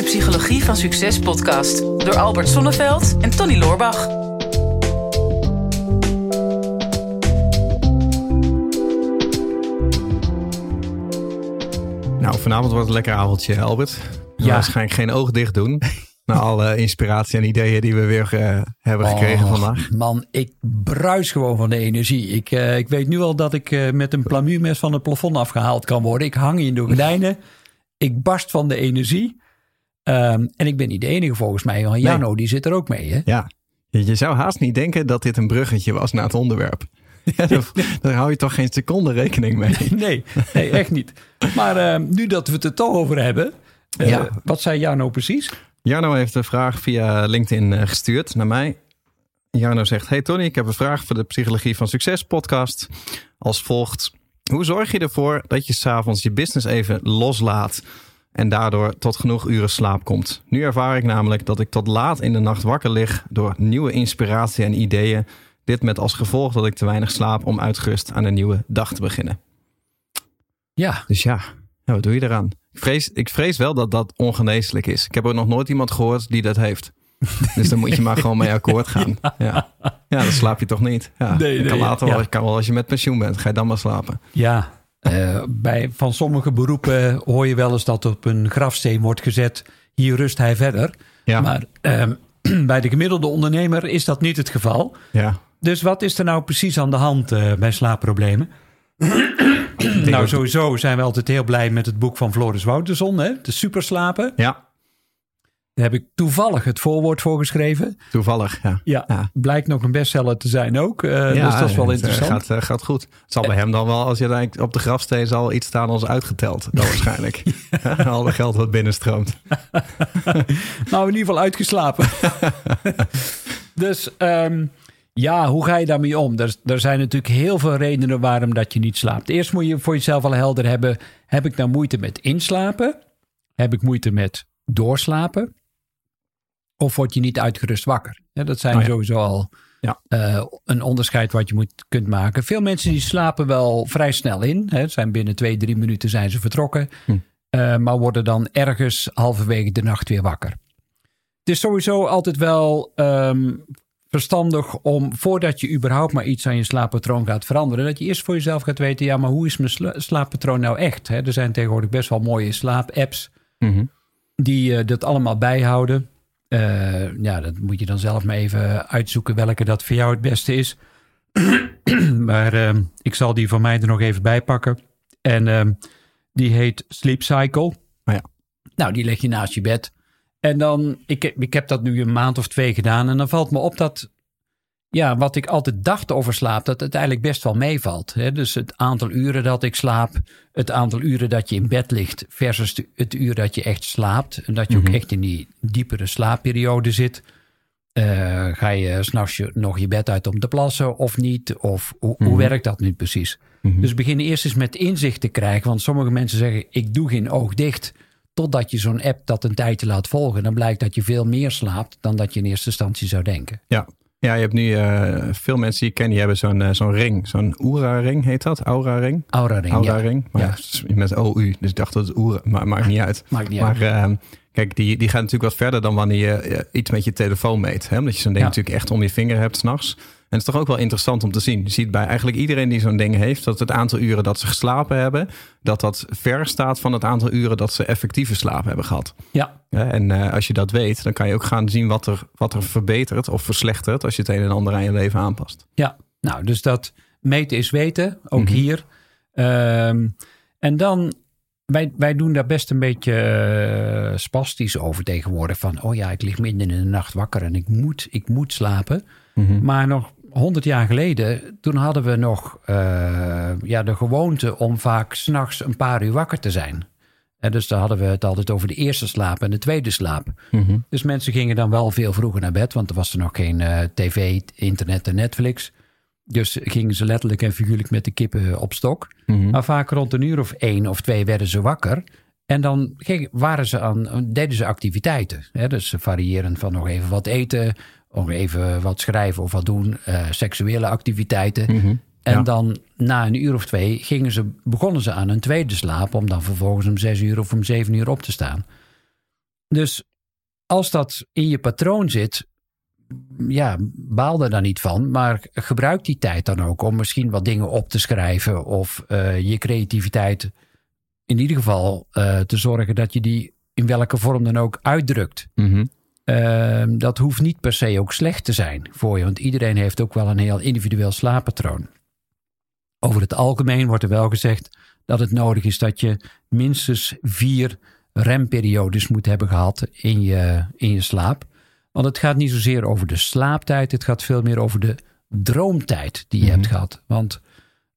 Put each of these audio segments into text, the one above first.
de Psychologie van Succes podcast door Albert Sonneveld en Tony Loorbach. Nou, vanavond wordt het een lekker avondje, Albert. Ja. Waarschijnlijk geen oog dicht doen. Na alle inspiratie en ideeën die we weer uh, hebben gekregen Oh, vandaag. Man, ik bruis gewoon van de energie. Ik, uh, ik weet nu al dat ik uh, met een plamuurmes van het plafond afgehaald kan worden. Ik hang in de gordijnen. Ik barst van de energie. Um, en ik ben niet de enige volgens mij. Want Jano, nee. die zit er ook mee. Hè? Ja, je zou haast niet denken dat dit een bruggetje was naar het onderwerp. Ja, daar, daar, hou je toch geen seconde rekening mee. Nee, nee echt niet. Maar uh, nu dat we het er toch over hebben. Uh, ja. Wat zei Jarno precies? Jarno heeft een vraag via LinkedIn uh, gestuurd naar mij. Jarno zegt: Hey Tony, ik heb een vraag voor de Psychologie van Succes podcast. Als volgt: Hoe zorg je ervoor dat je s'avonds je business even loslaat en daardoor tot genoeg uren slaap komt? Nu ervaar ik namelijk dat ik tot laat in de nacht wakker lig door nieuwe inspiratie en ideeën. Dit met als gevolg dat ik te weinig slaap om uitgerust aan een nieuwe dag te beginnen. Ja. Dus ja, ja wat doe je eraan? Ik vrees, ik vrees wel dat dat ongeneeslijk is. Ik heb ook nog nooit iemand gehoord die dat heeft. Dus dan moet je maar gewoon mee akkoord gaan. Ja, ja dan slaap je toch niet. Ja, nee, nee, kan later ja. wel, kan wel als je met pensioen bent. Ga je dan maar slapen. Ja, uh, bij, van sommige beroepen hoor je wel eens dat op een grafsteen wordt gezet. Hier rust hij verder. Ja. Maar uh, bij de gemiddelde ondernemer is dat niet het geval. Ja. Dus wat is er nou precies aan de hand uh, bij slaapproblemen? nou, sowieso zijn we altijd heel blij met het boek van Floris Wouterson, hè? De Superslapen. Ja. Daar heb ik toevallig het voorwoord voor geschreven. Toevallig, ja. Ja, ja. blijkt nog een bestseller te zijn ook. Uh, ja, dus dat is wel het, interessant. Gaat, uh, gaat goed. Het zal bij hem dan wel, als je denkt, op de grafsteen zal iets staan als uitgeteld. Dan waarschijnlijk. Al het geld wat binnenstroomt. nou, in ieder geval uitgeslapen. dus... Um, ja, hoe ga je daarmee om? Er, er, zijn natuurlijk heel veel redenen waarom dat je niet slaapt. Eerst moet je voor jezelf al helder hebben: heb ik nou moeite met inslapen? Heb ik moeite met doorslapen? Of word je niet uitgerust wakker? Ja, dat zijn oh ja. sowieso al ja. uh, een onderscheid wat je moet, kunt maken. Veel mensen die slapen wel vrij snel in. Hè, zijn binnen twee, drie minuten zijn ze vertrokken. Hm. Uh, maar worden dan ergens halverwege de nacht weer wakker. Het is sowieso altijd wel um, verstandig om, voordat je überhaupt maar iets aan je slaappatroon gaat veranderen, dat je eerst voor jezelf gaat weten, ja, maar hoe is mijn sla slaappatroon nou echt? Hè? Er zijn tegenwoordig best wel mooie slaap-apps mm -hmm. die uh, dat allemaal bijhouden. Uh, ja, dat moet je dan zelf maar even uitzoeken welke dat voor jou het beste is. maar uh, ik zal die van mij er nog even bij pakken. En die heet Sleep Cycle. Oh ja. Nou, die leg je naast je bed. En dan, ik, ik heb dat nu een maand of twee gedaan. En dan valt me op dat, ja, wat ik altijd dacht over slaap, dat het eigenlijk best wel meevalt. Dus het aantal uren dat ik slaap, het aantal uren dat je in bed ligt, versus het uur dat je echt slaapt. En dat je Mhm. ook echt in die diepere slaapperiode zit. Uh, ga je s'nachts nog je bed uit om te plassen of niet? Of hoe, Mhm. hoe werkt dat nu precies? Dus begin eerst eens met inzicht te krijgen. Want sommige mensen zeggen, ik doe geen oog dicht totdat je zo'n app dat een tijdje laat volgen. Dan blijkt dat je veel meer slaapt dan dat je in eerste instantie zou denken. Ja, ja je hebt nu uh, veel mensen die ik ken, die hebben zo'n uh, zo'n ring. Zo'n Oura-ring heet dat? Aura-ring? Aura-ring, Aura-ring. ja. Maar ja. met OU, dus ik dacht dat het Oera, maar maakt niet uit. Maakt niet maar, uit. Uh, kijk, die, die gaat natuurlijk wat verder dan wanneer je iets met je telefoon meet. Hè? Omdat je zo'n ding Ja. natuurlijk echt om je vinger hebt s'nachts. En het is toch ook wel interessant om te zien. Je ziet bij eigenlijk iedereen die zo'n ding heeft, dat het aantal uren dat ze geslapen hebben, dat dat ver staat van het aantal uren dat ze effectieve slaap hebben gehad. Ja, Ja, en uh, als je dat weet, dan kan je ook gaan zien wat er, wat er verbetert of verslechtert als je het een en ander aan je leven aanpast. ja. Nou, dus dat meten is weten, ook Mhm. hier. Ehm, en dan, wij, wij doen daar best een beetje eh, spastisch over tegenwoordig. Van, oh ja, ik lig midden in de nacht wakker en ik moet, ik moet slapen. Mhm. Maar nog honderd jaar geleden, toen hadden we nog uh, ja, de gewoonte om vaak s'nachts een paar uur wakker te zijn. En dus dan hadden we het altijd over de eerste slaap en de tweede slaap. Mhm. Dus mensen gingen dan wel veel vroeger naar bed, want er was er nog geen uh, tv, internet en Netflix. Dus gingen ze letterlijk en figuurlijk met de kippen op stok. Mhm. Maar vaak rond een uur of één of twee werden ze wakker. En dan waren ze aan, deden ze activiteiten. Hè? Dus variërend van nog even wat eten, nog even wat schrijven of wat doen, uh, seksuele activiteiten. Mhm. En Ja. dan na een uur of twee gingen ze, begonnen ze aan een tweede slaap... om dan vervolgens om zes uur of om zeven uur op te staan. dus als dat in je patroon zit, ja, baal er dan niet van. Maar gebruik die tijd dan ook om misschien wat dingen op te schrijven. Of uh, je creativiteit in ieder geval uh, te zorgen dat je die in welke vorm dan ook uitdrukt. Mhm. Uh, dat hoeft niet per se ook slecht te zijn voor je. Want iedereen heeft ook wel een heel individueel slaappatroon. Over het algemeen wordt er wel gezegd dat het nodig is dat je minstens vier remperiodes moet hebben gehad in je, in je slaap. Want het gaat niet zozeer over de slaaptijd, het gaat veel meer over de droomtijd die je Mhm. hebt gehad. Want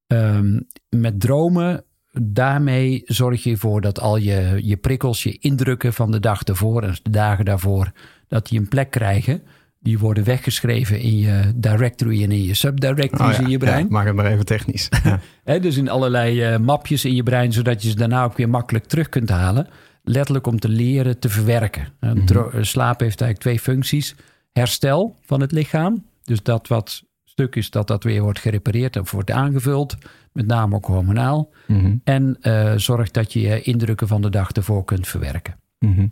ehm, met dromen, daarmee zorg je ervoor dat al je, je prikkels, je indrukken van de dag ervoor en de dagen daarvoor, dat die een plek krijgen. Die worden weggeschreven in je directory en in je subdirectories Oh ja, in je brein. ja, maak het maar even technisch. Ja. Dus in allerlei eh, mapjes in je brein, zodat je ze daarna ook weer makkelijk terug kunt halen. Letterlijk om te leren te verwerken. Dro- eh, Slaap heeft eigenlijk twee functies. Herstel van het lichaam. Dus dat wat stuk is, dat dat weer wordt gerepareerd of wordt aangevuld. Met name ook hormonaal. Mhm. En eh zorg dat je je indrukken van de dag ervoor kunt verwerken. Mhm.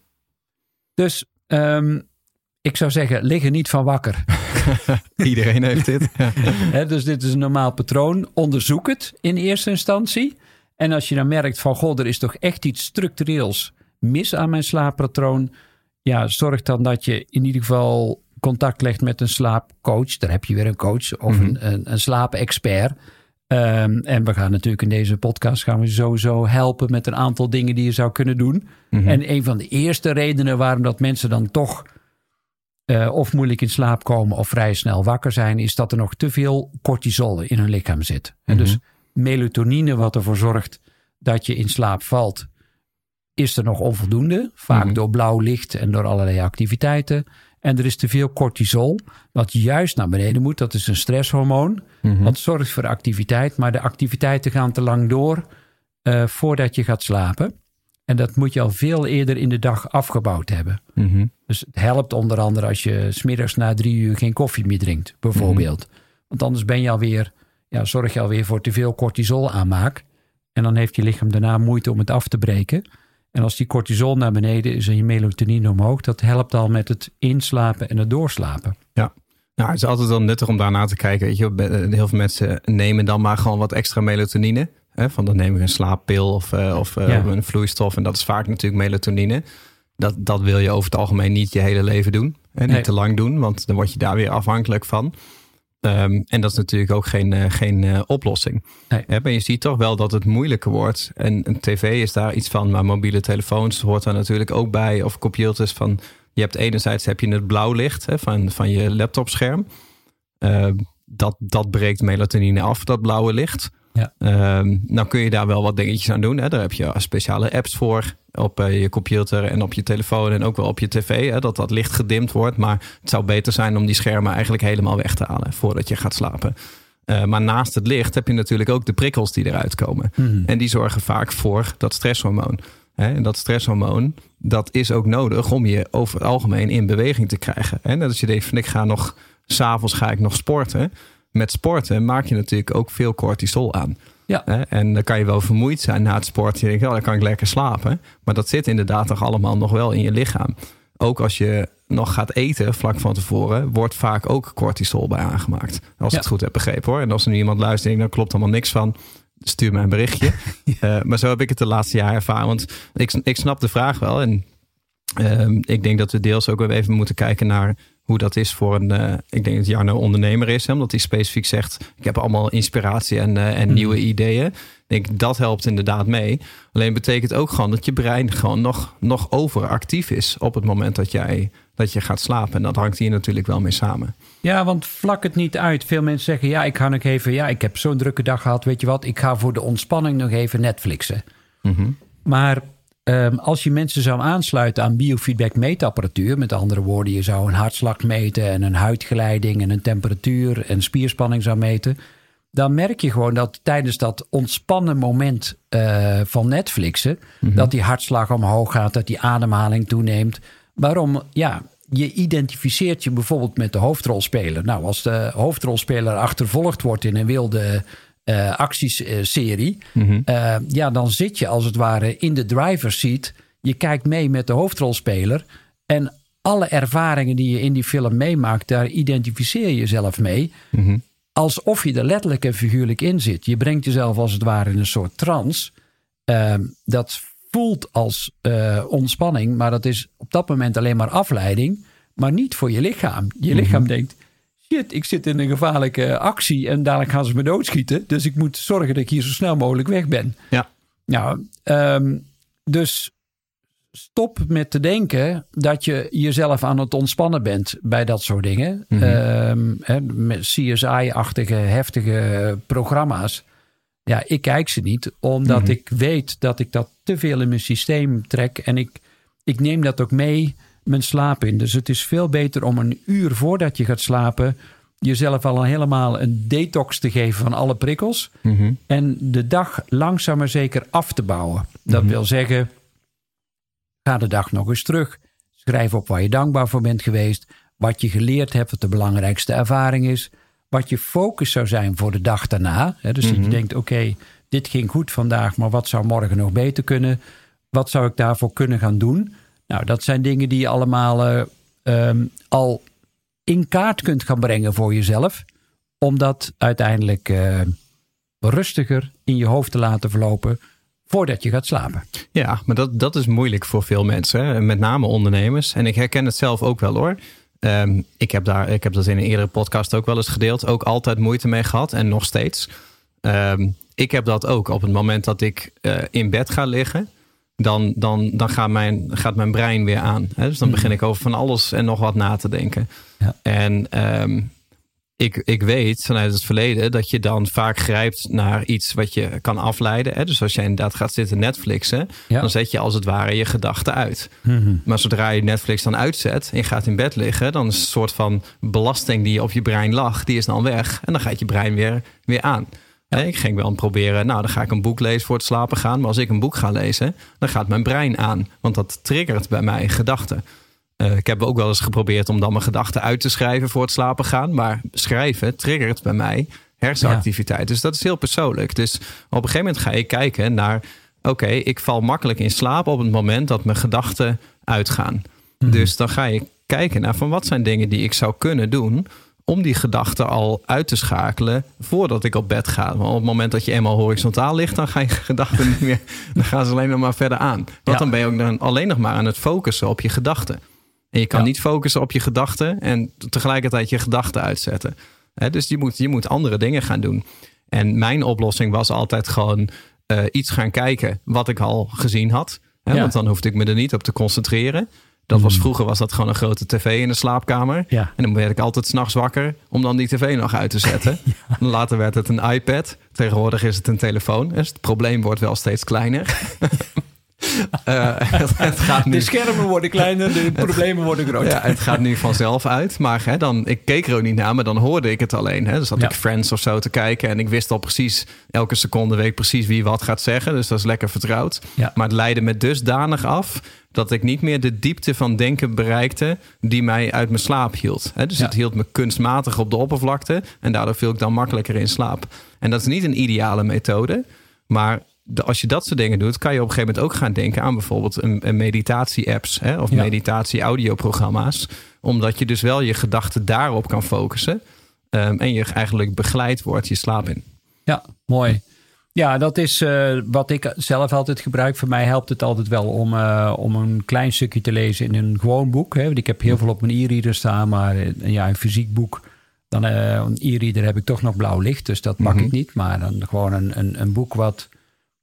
Dus ehm, ik zou zeggen, lig er niet van wakker. Iedereen heeft dit. Dus dit is een normaal patroon. Onderzoek het in eerste instantie. En als je dan merkt van, goh, er is toch echt iets structureels mis aan mijn slaappatroon. Ja, zorg dan dat je in ieder geval contact legt met een slaapcoach. Daar heb je weer een coach of Mhm. een, een, een slaapexpert. Ehm, en we gaan natuurlijk in deze podcast gaan we sowieso helpen met een aantal dingen die je zou kunnen doen. Mhm. En een van de eerste redenen waarom dat mensen dan toch eh, of moeilijk in slaap komen of vrij snel wakker zijn, is dat er nog te veel cortisol in hun lichaam zit. En dus melatonine, wat ervoor zorgt dat je in slaap valt, is er nog onvoldoende. Vaak Mhm. door blauw licht en door allerlei activiteiten. En er is te veel cortisol, wat juist naar beneden moet. Dat is een stresshormoon. Mhm. Wat zorgt voor activiteit, maar de activiteiten gaan te lang door eh, voordat je gaat slapen. En dat moet je al veel eerder in de dag afgebouwd hebben. Mhm. Dus het helpt onder andere als je smiddags na drie uur geen koffie meer drinkt, bijvoorbeeld. Want anders ben je alweer, ja, zorg je alweer voor te veel cortisol aanmaak. En dan heeft je lichaam daarna moeite om het af te breken. En als die cortisol naar beneden is en je melatonine omhoog, dat helpt al met het inslapen en het doorslapen. Nou, het is altijd wel nuttig om daarna te kijken. Weet je, heel veel mensen nemen dan maar gewoon wat extra melatonine. Hè, van dan neem ik een slaappil of, eh, of eh, Ja. een vloeistof. En dat is vaak natuurlijk melatonine. Dat, dat wil je over het algemeen niet je hele leven doen. En niet Nee. te lang doen, want dan word je daar weer afhankelijk van. Ehm, en dat is natuurlijk ook geen, eh, geen eh, oplossing. Nee. Maar je ziet toch wel dat het moeilijker wordt. En een tv is daar iets van, maar mobiele telefoons hoort daar natuurlijk ook bij. Of computers van, je hebt enerzijds heb je het blauw licht hè, van, van je laptopscherm. Ehm, dat, dat breekt melatonine af, dat blauwe licht. Ja. Ehm, nou kun je daar wel wat dingetjes aan doen. Hè. Daar heb je speciale apps voor op eh, je computer en op je telefoon en ook wel op je tv. Hè, dat dat licht gedimd wordt. Maar het zou beter zijn om die schermen eigenlijk helemaal weg te halen voordat je gaat slapen. Eh, maar naast het licht heb je natuurlijk ook de prikkels die eruit komen. En die zorgen vaak voor dat stresshormoon. Hè, en dat stresshormoon, dat is ook nodig om je over het algemeen in beweging te krijgen. En dat als je denkt van ik ga nog, s'avonds ga ik nog sporten. Met sporten maak je natuurlijk ook veel cortisol aan. Ja. En dan kan je wel vermoeid zijn na het sporten. Je denkt, oh, dan kan ik lekker slapen. Maar dat zit inderdaad toch allemaal nog wel in je lichaam. Ook als je nog gaat eten vlak van tevoren, wordt vaak ook cortisol bij aangemaakt. Als Ja. ik het goed heb begrepen hoor. En als er nu iemand luistert, dan klopt allemaal niks van. Stuur mij een berichtje. Eh, maar zo heb ik het de laatste jaar ervaren. Want ik, ik snap de vraag wel. En ehm, ik denk dat we deels ook even moeten kijken naar hoe dat is voor een. eh, ik denk dat Jarno ondernemer is, hè, omdat hij specifiek zegt: Ik heb allemaal inspiratie en, eh, en nieuwe ideeën. Ik denk dat helpt inderdaad mee. Alleen betekent ook gewoon dat je brein gewoon nog, nog overactief is op het moment dat jij dat je gaat slapen. En dat hangt hier natuurlijk wel mee samen. Ja, want vlak het niet uit. Veel mensen zeggen, ja, ik ga nog even, ja, ik heb zo'n drukke dag gehad, weet je wat, ik ga voor de ontspanning nog even Netflixen. Maar ehm, als je mensen zou aansluiten aan biofeedback meetapparatuur, met andere woorden, je zou een hartslag meten en een huidgeleiding en een temperatuur en spierspanning zou meten, dan merk je gewoon dat tijdens dat ontspannen moment eh, van Netflixen, dat die hartslag omhoog gaat, dat die ademhaling toeneemt. Waarom? Ja, je identificeert je bijvoorbeeld met de hoofdrolspeler. Nou, als de hoofdrolspeler achtervolgd wordt in een wilde eh actieserie, eh, ja, dan zit je als het ware in de driver's seat je kijkt mee met de hoofdrolspeler. En alle ervaringen die je in die film meemaakt, daar identificeer je jezelf mee. Alsof je er letterlijk en figuurlijk in zit. Je brengt jezelf als het ware in een soort trance. Ehm, dat voelt als eh, ontspanning, maar dat is op dat moment alleen maar afleiding. Maar niet voor je lichaam. Je lichaam denkt: shit, ik zit in een gevaarlijke actie en dadelijk gaan ze me doodschieten. Dus ik moet zorgen dat ik hier zo snel mogelijk weg ben. Ja. Nou, ehm, dus stop met te denken dat je jezelf aan het ontspannen bent bij dat soort dingen. Ehm, hè, met CSI-achtige, heftige programma's. Ja, ik kijk ze niet, omdat ik weet dat ik dat te veel in mijn systeem trek. En ik, ik neem dat ook mee mijn slaap in. Dus het is veel beter om een uur voordat je gaat slapen jezelf al helemaal een detox te geven van alle prikkels. En de dag langzaam maar zeker af te bouwen. Dat wil zeggen, ga de dag nog eens terug. Schrijf op waar je dankbaar voor bent geweest. Wat je geleerd hebt, wat de belangrijkste ervaring is. Wat je focus zou zijn voor de dag daarna. Hè, dus dat je denkt, oké, dit ging goed vandaag, maar wat zou morgen nog beter kunnen? Wat zou ik daarvoor kunnen gaan doen? Nou, dat zijn dingen die je allemaal eh, ehm, al in kaart kunt gaan brengen voor jezelf. Om dat uiteindelijk eh, rustiger in je hoofd te laten verlopen voordat je gaat slapen. Ja, maar dat, dat is moeilijk voor veel mensen. Met name ondernemers. En ik herken het zelf ook wel hoor. Ehm, ik, heb daar, ik heb dat in een eerdere podcast ook wel eens gedeeld. Ook altijd moeite mee gehad en nog steeds. Ehm, ik heb dat ook op het moment dat ik eh, in bed ga liggen. Dan, dan, dan gaat, mijn, gaat mijn brein weer aan. Hè? Dus dan begin ik over van alles en nog wat na te denken. Ja. En ehm, ik, ik weet vanuit het verleden dat je dan vaak grijpt naar iets wat je kan afleiden. Hè? Dus als je inderdaad gaat zitten Netflixen, Ja. dan zet je als het ware je gedachten uit. Maar zodra je Netflix dan uitzet en je gaat in bed liggen, dan is een soort van belasting die op je brein lag, die is dan weg. En dan gaat je brein weer, weer aan. Hè, Ik ging wel proberen, nou dan ga ik een boek lezen voor het slapen gaan. Maar als ik een boek ga lezen, dan gaat mijn brein aan. Want dat triggert bij mij gedachten. Eh, ik heb ook wel eens geprobeerd om dan mijn gedachten uit te schrijven voor het slapen gaan. Maar schrijven triggert bij mij hersenactiviteit. Dus dat is heel persoonlijk. Dus op een gegeven moment ga je kijken naar... oké, ik val makkelijk in slaap op het moment dat mijn gedachten uitgaan. Dus dan ga je kijken naar van wat zijn dingen die ik zou kunnen doen... om die gedachten al uit te schakelen voordat ik op bed ga. Want op het moment dat je eenmaal horizontaal ligt... dan gaan je gedachten niet meer... dan gaan ze alleen nog maar verder aan. Want Ja. dan ben je ook dan alleen nog maar aan het focussen op je gedachten. En je kan Ja. niet focussen op je gedachten en tegelijkertijd je gedachten uitzetten. Dus je moet, je moet andere dingen gaan doen. En mijn oplossing was altijd gewoon eh, iets gaan kijken wat ik al gezien had. Ja. Want dan hoefde ik me er niet op te concentreren. Dat was, vroeger was dat gewoon een grote tv in de slaapkamer. Ja. En dan werd ik altijd s'nachts wakker om dan die tv nog uit te zetten. Later werd het een iPad. Tegenwoordig is het een telefoon. Dus het probleem wordt wel steeds kleiner. Eh, het, het gaat nu De schermen worden kleiner, de problemen worden groter. ja, het gaat nu vanzelf uit. Maar hè, dan, ik keek er ook niet naar, maar dan hoorde ik het alleen. Hè. Dus had Ja. ik Friends of zo te kijken. En ik wist al precies, elke seconde weet ik precies wie wat gaat zeggen. Dus dat is lekker vertrouwd. Ja. Maar het leidde me dusdanig af dat ik niet meer de diepte van denken bereikte die mij uit mijn slaap hield. Hè, dus Ja. het hield me kunstmatig op de oppervlakte. En daardoor viel ik dan makkelijker in slaap. En dat is niet een ideale methode. Maar de- als je dat soort dingen doet, kan je op een gegeven moment ook gaan denken aan bijvoorbeeld een, een meditatie-apps hè, of Ja. meditatie-audioprogramma's. Omdat je dus wel je gedachten daarop kan focussen. ehm, en je eigenlijk begeleid wordt je slaap in. Ja, mooi. Ja, dat is eh, wat ik zelf altijd gebruik. Voor mij helpt het altijd wel om, eh, om een klein stukje te lezen in een gewoon boek. Hè. Want ik heb heel veel op mijn e-reader staan, maar eh, ja, een fysiek boek. Dan een e-reader heb ik toch nog blauw licht, dus dat pak ik niet. Maar dan gewoon een, een, een boek wat,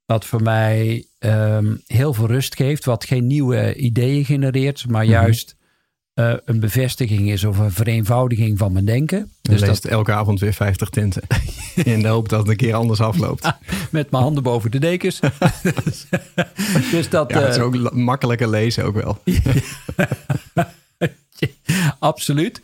wat voor mij ehm, heel veel rust geeft. Wat geen nieuwe ideeën genereert, maar juist eh, een bevestiging is of een vereenvoudiging van mijn denken. Dus leest dat elke avond weer 50 tinten. in de hoop dat het een keer anders afloopt. met mijn handen boven de dekens. dus dat, Ja, het is eh, ook makkelijker lezen ook wel. absoluut.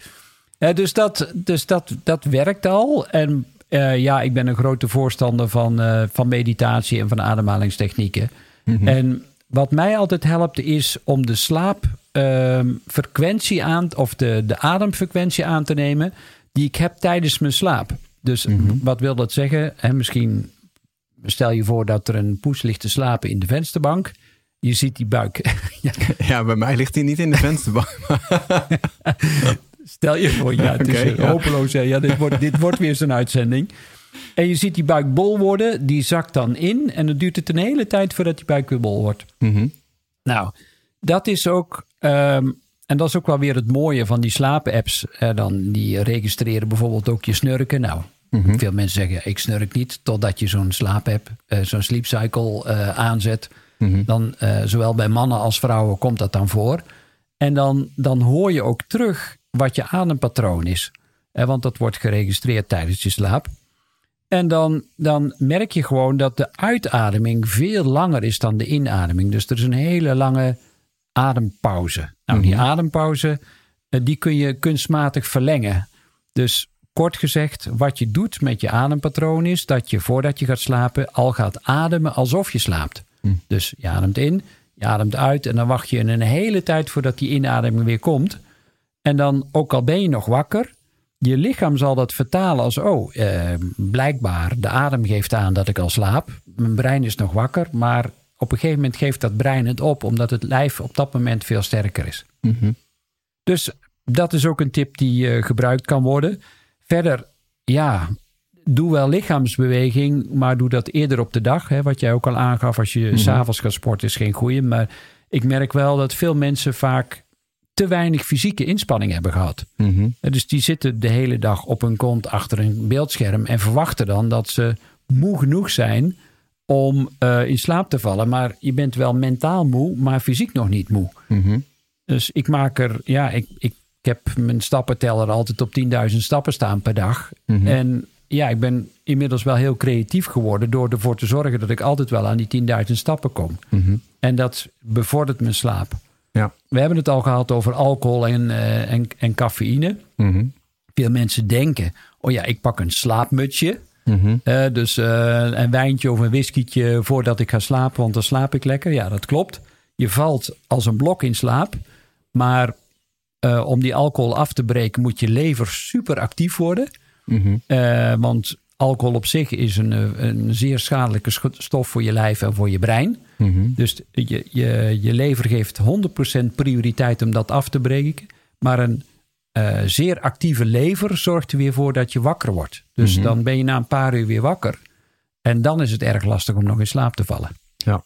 Dus dat, dus dat, dat werkt al. En eh, ja, ik ben een grote voorstander van, van meditatie en van ademhalingstechnieken. En wat mij altijd helpt is om de slaapfrequentie aan, of de, de ademfrequentie aan te nemen die ik heb tijdens mijn slaap. Dus wat wil dat zeggen? Hè, misschien stel je voor dat er een poes ligt te slapen in de vensterbank. je ziet die buik. ja, Ja, bij mij ligt hij niet in de vensterbank. stel je voor, ja, het is ja. hopeloos. hè. Ja, dit, wordt, dit wordt weer zo'n uitzending. En je ziet die buik bol worden, die zakt dan in. En dan duurt het een hele tijd voordat die buik weer bol wordt. Mhm. Nou, dat is ook. Ehm, en dat is ook wel weer het mooie van die slaapapps. Eh, dan, die registreren bijvoorbeeld ook je snurken. Nou, veel mensen zeggen: ik snurk niet. Totdat je zo'n slaapapp, eh, zo'n sleep cycle eh, aanzet. Dan, eh, zowel bij mannen als vrouwen, komt dat dan voor. En dan, dan hoor je ook terug wat je adempatroon is. Eh, want dat wordt geregistreerd tijdens je slaap. En dan, dan merk je gewoon dat de uitademing veel langer is dan de inademing. Dus er is een hele lange adempauze. Nou, die adempauze eh, die kun je kunstmatig verlengen. Dus kort gezegd, wat je doet met je adempatroon is dat je voordat je gaat slapen al gaat ademen alsof je slaapt. Dus je ademt in, je ademt uit en dan wacht je een hele tijd voordat die inademing weer komt. En dan, ook al ben je nog wakker, je lichaam zal dat vertalen als: oh, eh, blijkbaar de adem geeft aan dat ik al slaap. Mijn brein is nog wakker, maar op een gegeven moment geeft dat brein het op, omdat het lijf op dat moment veel sterker is. Dus dat is ook een tip die eh, gebruikt kan worden. Verder, ja, doe wel lichaamsbeweging, maar doe dat eerder op de dag. Hè, wat jij ook al aangaf, als je s s'avonds gaat sporten is geen goeie. Maar ik merk wel dat veel mensen vaak te weinig fysieke inspanning hebben gehad. Mhm. Dus die zitten de hele dag op hun kont achter een beeldscherm en verwachten dan dat ze moe genoeg zijn om eh, in slaap te vallen. Maar je bent wel mentaal moe, maar fysiek nog niet moe. Mhm. Dus ik maak er, ja, ik, ik, ik heb mijn stappenteller altijd op 10.000 stappen staan per dag. En ja, ik ben inmiddels wel heel creatief geworden door ervoor te zorgen dat ik altijd wel aan die 10.000 stappen kom. En dat bevordert mijn slaap. Ja. We hebben het al gehad over alcohol en, eh, en, en cafeïne. Mhm. Veel mensen denken, oh ja, ik pak een slaapmutsje. Mhm. Eh, dus eh, een wijntje of een whiskietje voordat ik ga slapen, want dan slaap ik lekker. Ja, dat klopt. Je valt als een blok in slaap. Maar eh, om die alcohol af te breken moet je lever super actief worden. Mhm. Want alcohol op zich is een, een zeer schadelijke stof voor je lijf en voor je brein. Mhm. Dus je, je, je lever geeft 100% prioriteit om dat af te breken. Maar een eh, zeer actieve lever zorgt er weer voor dat je wakker wordt. Dus dan ben je na een paar uur weer wakker. En dan is het erg lastig om nog in slaap te vallen. Ja.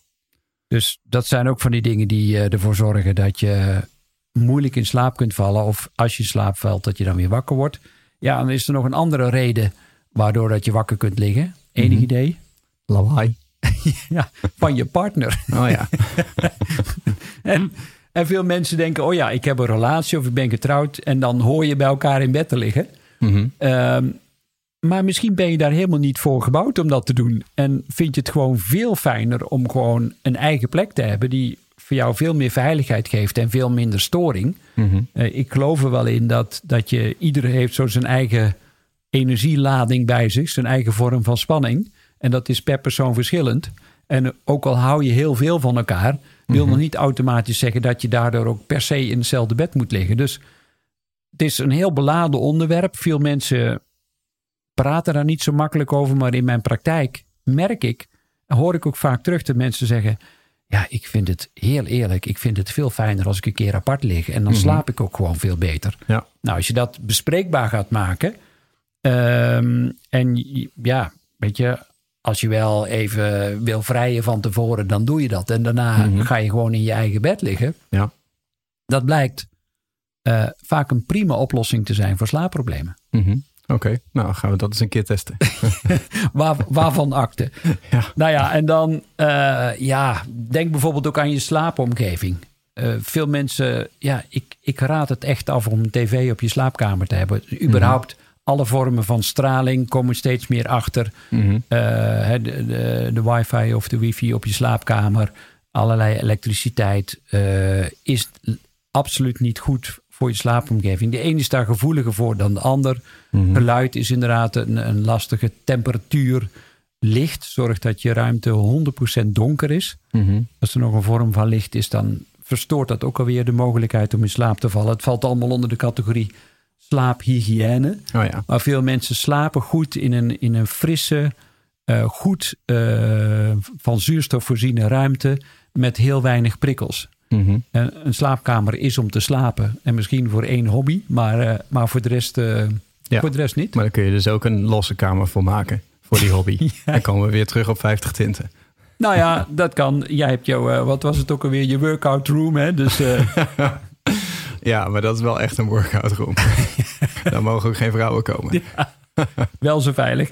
Dus dat zijn ook van die dingen die eh, ervoor zorgen dat je moeilijk in slaap kunt vallen. Of als je in slaap valt, dat je dan weer wakker wordt. Ja, dan is er nog een andere reden waardoor dat je wakker kunt liggen. Enig idee? Lawaai. Ja, van je partner. Oh ja. En, en veel mensen denken, oh ja, ik heb een relatie of ik ben getrouwd. En dan hoor je bij elkaar in bed te liggen. Mhm. Ehm, maar misschien ben je daar helemaal niet voor gebouwd om dat te doen. En vind je het gewoon veel fijner om gewoon een eigen plek te hebben die voor jou veel meer veiligheid geeft en veel minder storing. Mhm. Eh, ik geloof er wel in dat, dat je, ieder heeft zo zijn eigen energielading bij zich, zijn eigen vorm van spanning. En dat is per persoon verschillend. En ook al hou je heel veel van elkaar, wil nog niet automatisch zeggen dat je daardoor ook per se in hetzelfde bed moet liggen. Dus het is een heel beladen onderwerp. Veel mensen praten daar niet zo makkelijk over, maar in mijn praktijk merk ik, hoor ik ook vaak terug dat mensen zeggen: Ja, ik vind het heel eerlijk. Ik vind het veel fijner als ik een keer apart lig. En dan slaap ik ook gewoon veel beter. Ja. Nou, als je dat bespreekbaar gaat maken. ehm, en ja, weet je, als je wel even wil vrijen van tevoren, dan doe je dat. En daarna ga je gewoon in je eigen bed liggen. Ja. Dat blijkt eh, vaak een prima oplossing te zijn voor slaapproblemen. Mhm. Oké, nou gaan we dat eens een keer testen. Waar, waarvan akte. Ja. Nou ja, en dan eh, ja, denk bijvoorbeeld ook aan je slaapomgeving. Eh, veel mensen, ja, ik, ik raad het echt af om een tv op je slaapkamer te hebben. Überhaupt alle vormen van straling komen steeds meer achter. Mhm. Eh, de, de, de wifi of de wifi op je slaapkamer, allerlei elektriciteit, eh, is absoluut niet goed voor je slaapomgeving. De een is daar gevoeliger voor dan de ander. Geluid is inderdaad een, een lastige temperatuur. Licht zorgt dat je ruimte 100% donker is. Mhm. Als er nog een vorm van licht is, dan verstoort dat ook alweer de mogelijkheid om in slaap te vallen. Het valt allemaal onder de categorie slaaphygiëne. Oh ja. Maar veel mensen slapen goed in een, in een frisse, eh, goed eh, van zuurstof voorziene ruimte met heel weinig prikkels. Mhm. En een slaapkamer is om te slapen en misschien voor één hobby, maar, eh, maar voor, de rest, eh, Ja. voor de rest niet. Maar daar kun je dus ook een losse kamer voor maken. Voor die hobby. Dan komen we weer terug op 50 tinten. Nou ja, dat kan. Jij hebt jouw, eh, wat was het ook alweer, je workout room. Hè? Dus eh, Ja, maar dat is wel echt een workout room. Daar mogen ook geen vrouwen komen. wel zo veilig.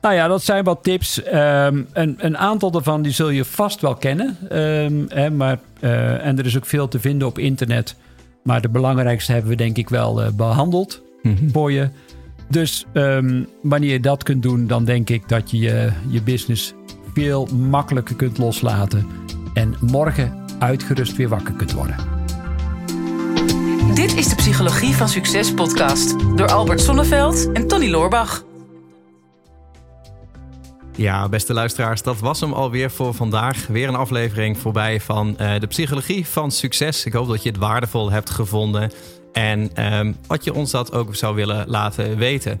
Nou ja, dat zijn wat tips. Ehm, een, een aantal daarvan die zul je vast wel kennen. Ehm, hè, maar, eh, en er is ook veel te vinden op internet. Maar de belangrijkste hebben we denk ik wel eh, behandeld Mhm. voor je. Dus ehm, wanneer je dat kunt doen, dan denk ik dat je je, je business veel makkelijker kunt loslaten. En morgen uitgerust weer wakker kunt worden. Dit is de Psychologie van Succes podcast door Albert Sonneveld en Tony Loorbach. Ja, beste luisteraars, dat was hem alweer voor vandaag. Weer een aflevering voorbij van eh, de psychologie van succes. Ik hoop dat je het waardevol hebt gevonden. En ehm, wat je ons dat ook zou willen laten weten.